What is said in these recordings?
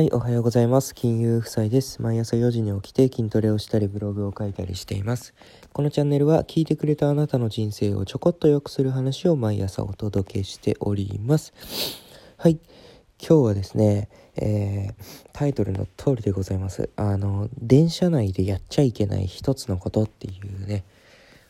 はい、おはようございます。金融夫妻です。毎朝4時に起きて筋トレをしたりブログを書いたりしています。このチャンネルは聞いてくれたあなたの人生をちょこっと良くする話を毎朝お届けしております。はい、今日はですね、えー、タイトルの通りでございます。あの、電車内でやっちゃいけない一つのことっていうね、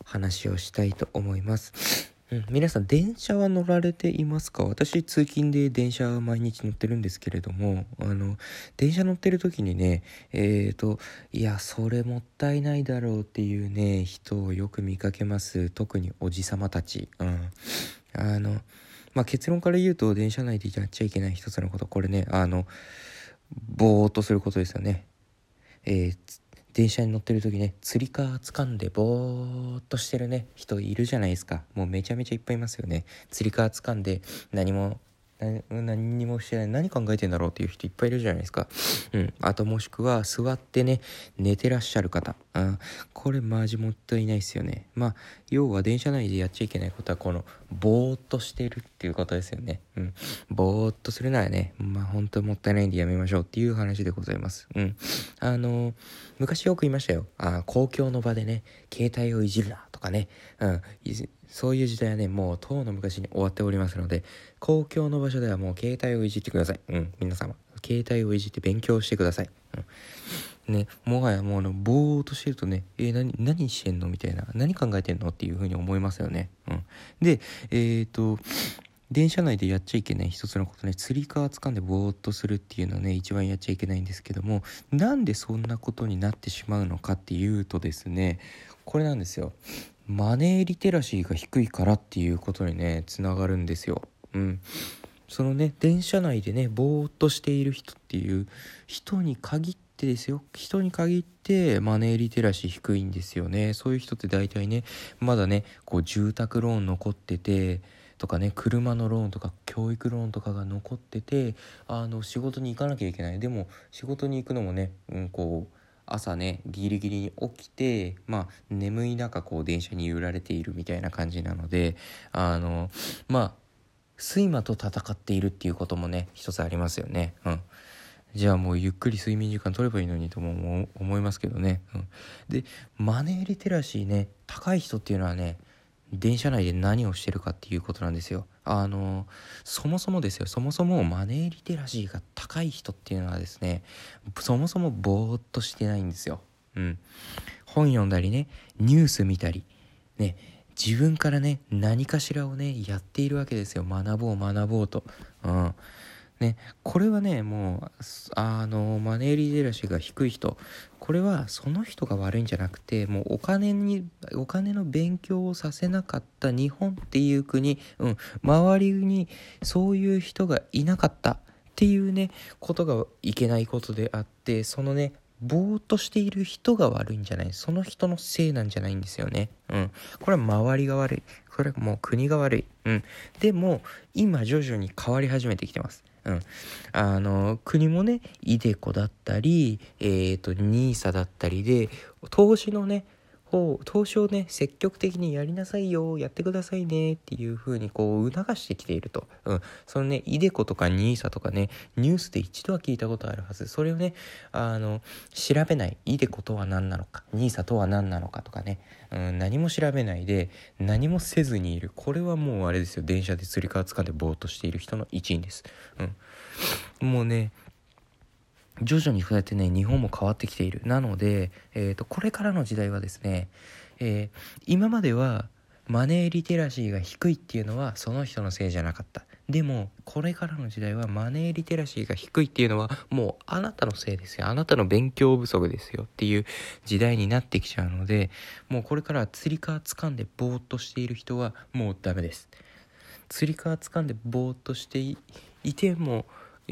話をしたいと思います。皆さん電車は乗られていますか？私通勤で電車毎日乗ってるんですけれどもあの電車乗ってる時にねえっ、ー、といやそれもったいないだろうっていうね人をよく見かけます。特におじさまたち。うん。あのまあ結論から言うと電車内でやっちゃいけない一つのことこれねあのぼーっとすることですよね。えー、電車に乗ってる時ね、つり革掴んでぼーっとしてるね、人いるじゃないですか。もうめちゃめちゃいっぱいいますよね。つり革掴んで何も何にもしてない何考えてんだろうっていう人いっぱいいるじゃないですか。うん。あともしくは座ってね、寝てらっしゃる方。うん。これマジもったいないですよね。まあ、要は電車内でやっちゃいけないことはこの、ぼーっとしてるっていうことですよね。うん。ぼーっとするならね、まあ本当もったいないんでやめましょうっていう話でございます。うん。あの、昔よく言いましたよ。あ公共の場でね、携帯をいじるなかね。うん。そういう時代はね、もうとうの昔に終わっておりますので、公共の場所ではもう携帯をいじってください。うん、皆様。携帯をいじって勉強してください。うん。ね、もはやもうあの、ぼーっとしてるとね、えー、何、何してんの？みたいな、何考えてんの？っていうふうに思いますよね。うん。で、えっ、ー、と、電車内でやっちゃいけない一つのことね、つり革掴んでぼーっとするっていうのね、一番やっちゃいけないんですけども、なんでそんなことになってしまうのかっていうとですね、これなんですよ。マネーリテラシーが低いからっていうことにねつながるんですよ。うん、そのね電車内でねぼーっとしている人っていう人に限ってですよ人に限ってマネーリテラシー低いんですよねそういう人って大体ねまだねこう住宅ローン残っててとかね車のローンとか教育ローンとかが残っててあの仕事に行かなきゃいけない。でも仕事に行くのもね、うん、こう朝ねギリギリに起きてまあ眠い中こう電車に揺られているみたいな感じなのであのまあ睡魔と戦っているっていうこともね一つありますよね。うん。じゃあもうゆっくり睡眠時間取ればいいのにとも思いますけどね、うん、でマネーリテラシーね高い人っていうのはね電車内で何をしてるかっていうことなんですよ。あのそもそもですよそもそもマネーリテラシーが高い人っていうのはですねそもそもぼーっとしてないんですよ。うん、本読んだりねニュース見たりね自分からね何かしらをねやっているわけですよ学ぼう学ぼうと。うんね、これはねもうあのマネーリテラシーが低い人これはその人が悪いんじゃなくてもうお金にお金の勉強をさせなかった日本っていう国、うん、周りにそういう人がいなかったっていうねことがいけないことであってそのねぼーっとしている人が悪いんじゃないその人のせいなんじゃないんですよね。うん。これは周りが悪い。これはもう国が悪い。うん。でも、今徐々に変わり始めてきてます。うん。あの、国もね、イデコだったり、えっ、ー、と、ニーサだったりで、投資のね、方、投資をね、積極的にやりなさいよ、やってくださいねっていう風にこう促してきていると。うん。そのね、イデコとかニーサとかね、ニュースで一度は聞いたことあるはず。それをね、あの、調べない。イデコとは何なのか、ニーサとは何なのかとかね、うん、何も調べないで、何もせずにいる。これはもうあれですよ、電車でつり革掴んでぼーっとしている人の一員です。うん。もうね、徐々にそうやってね、日本も変わってきている。なので、えっ、ー、と、これからの時代はですね、えー、今まではマネーリテラシーが低いっていうのはその人のせいじゃなかった。でも、これからの時代はマネーリテラシーが低いっていうのはもうあなたのせいですよ。あなたの勉強不足ですよっていう時代になってきちゃうので、もうこれから釣り革掴んでぼーっとしている人はもうダメです。釣り革掴んでぼーっとしていても、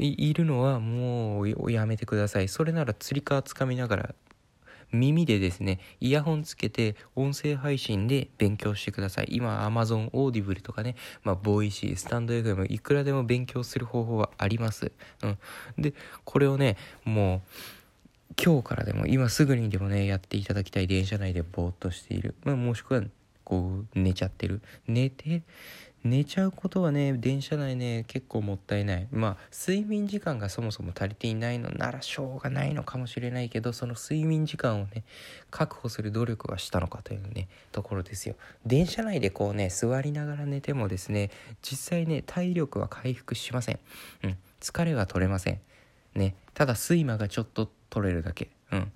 いるのはもうやめてください。それならつり革つかみながら耳でですね、イヤホンつけて音声配信で勉強してください。今、Amazon Audible とかね、まあ、ボイシー、スタンド FM、いくらでも勉強する方法はあります。うん。で、これをね、もう、今日からでも、今すぐにでもね、やっていただきたい電車内でぼーっとしている。まあ、もしくは、こう、寝ちゃってる。寝て、寝ちゃうことはね電車内ね結構もったいない。まあ睡眠時間がそもそも足りていないのならしょうがないのかもしれないけどその睡眠時間をね確保する努力はしたのかというねところですよ。電車内でこうね座りながら寝てもですね実際ね体力は回復しません。うん疲れは取れません。ねただ睡魔がちょっと取れるだけ。うん。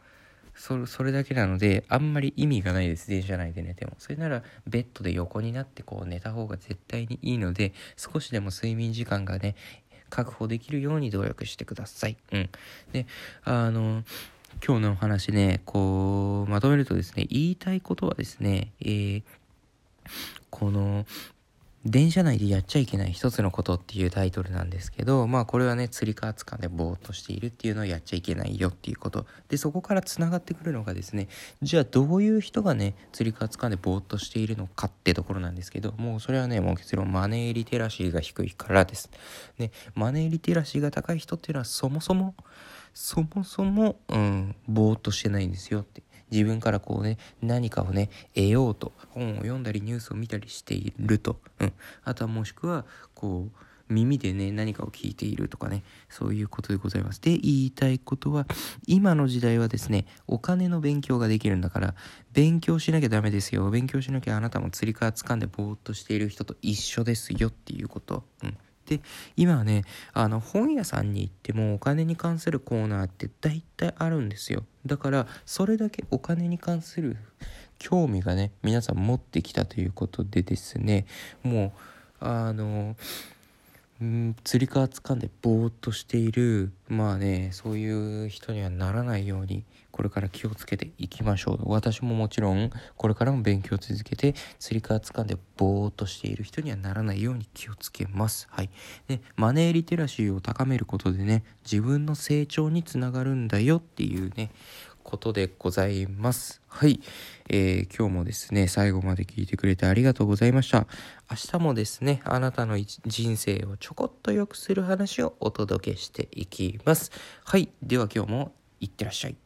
そそれだけなのであんまり意味がないです電車内で寝ても。それならベッドで横になってこう寝た方が絶対にいいので少しでも睡眠時間がね確保できるように努力してください。うん。であの今日のお話ねこうまとめるとですね言いたいことはですねえーこの電車内でやっちゃいけない一つのことっていうタイトルなんですけど、まあこれはね、釣り革掴んでぼーっとしているっていうのをやっちゃいけないよっていうこと。で、そこから繋がってくるのがですね、じゃあどういう人がね、釣り革掴んでぼーっとしているのかってところなんですけど、もうそれはね、もう結論マネーリテラシーが低いからです。ね、マネーリテラシーが高い人っていうのはそもそも、そもそも、うん、ぼーっとしてないんですよって。自分からこうね、何かをね、得ようと、本を読んだりニュースを見たりしていると。うん。あとはもしくは、こう、耳でね、何かを聞いているとかね、そういうことでございます。で、言いたいことは、今の時代はですね、お金の勉強ができるんだから、勉強しなきゃダメですよ。勉強しなきゃあなたも釣り革掴んでぼーっとしている人と一緒ですよっていうこと。うん。で今はねあの本屋さんに行ってもお金に関するコーナーって大体あるんですよ。だからそれだけお金に関する興味がね皆さん持ってきたということでですねもうあのん釣り革掴んでぼーっとしているまあねそういう人にはならないようにこれから気をつけていきましょう。私ももちろんこれからも勉強を続けて釣り革掴んでぼーっとしている人にはならないように気をつけます。はい。でマネーリテラシーを高めることでね自分の成長につながるんだよっていうねことでございます。はい、えー、今日もですね、最後まで聞いてくれてありがとうございました。明日もですね、あなたの人生をちょこっと良くする話をお届けしていきます。はい、では今日もいってらっしゃい。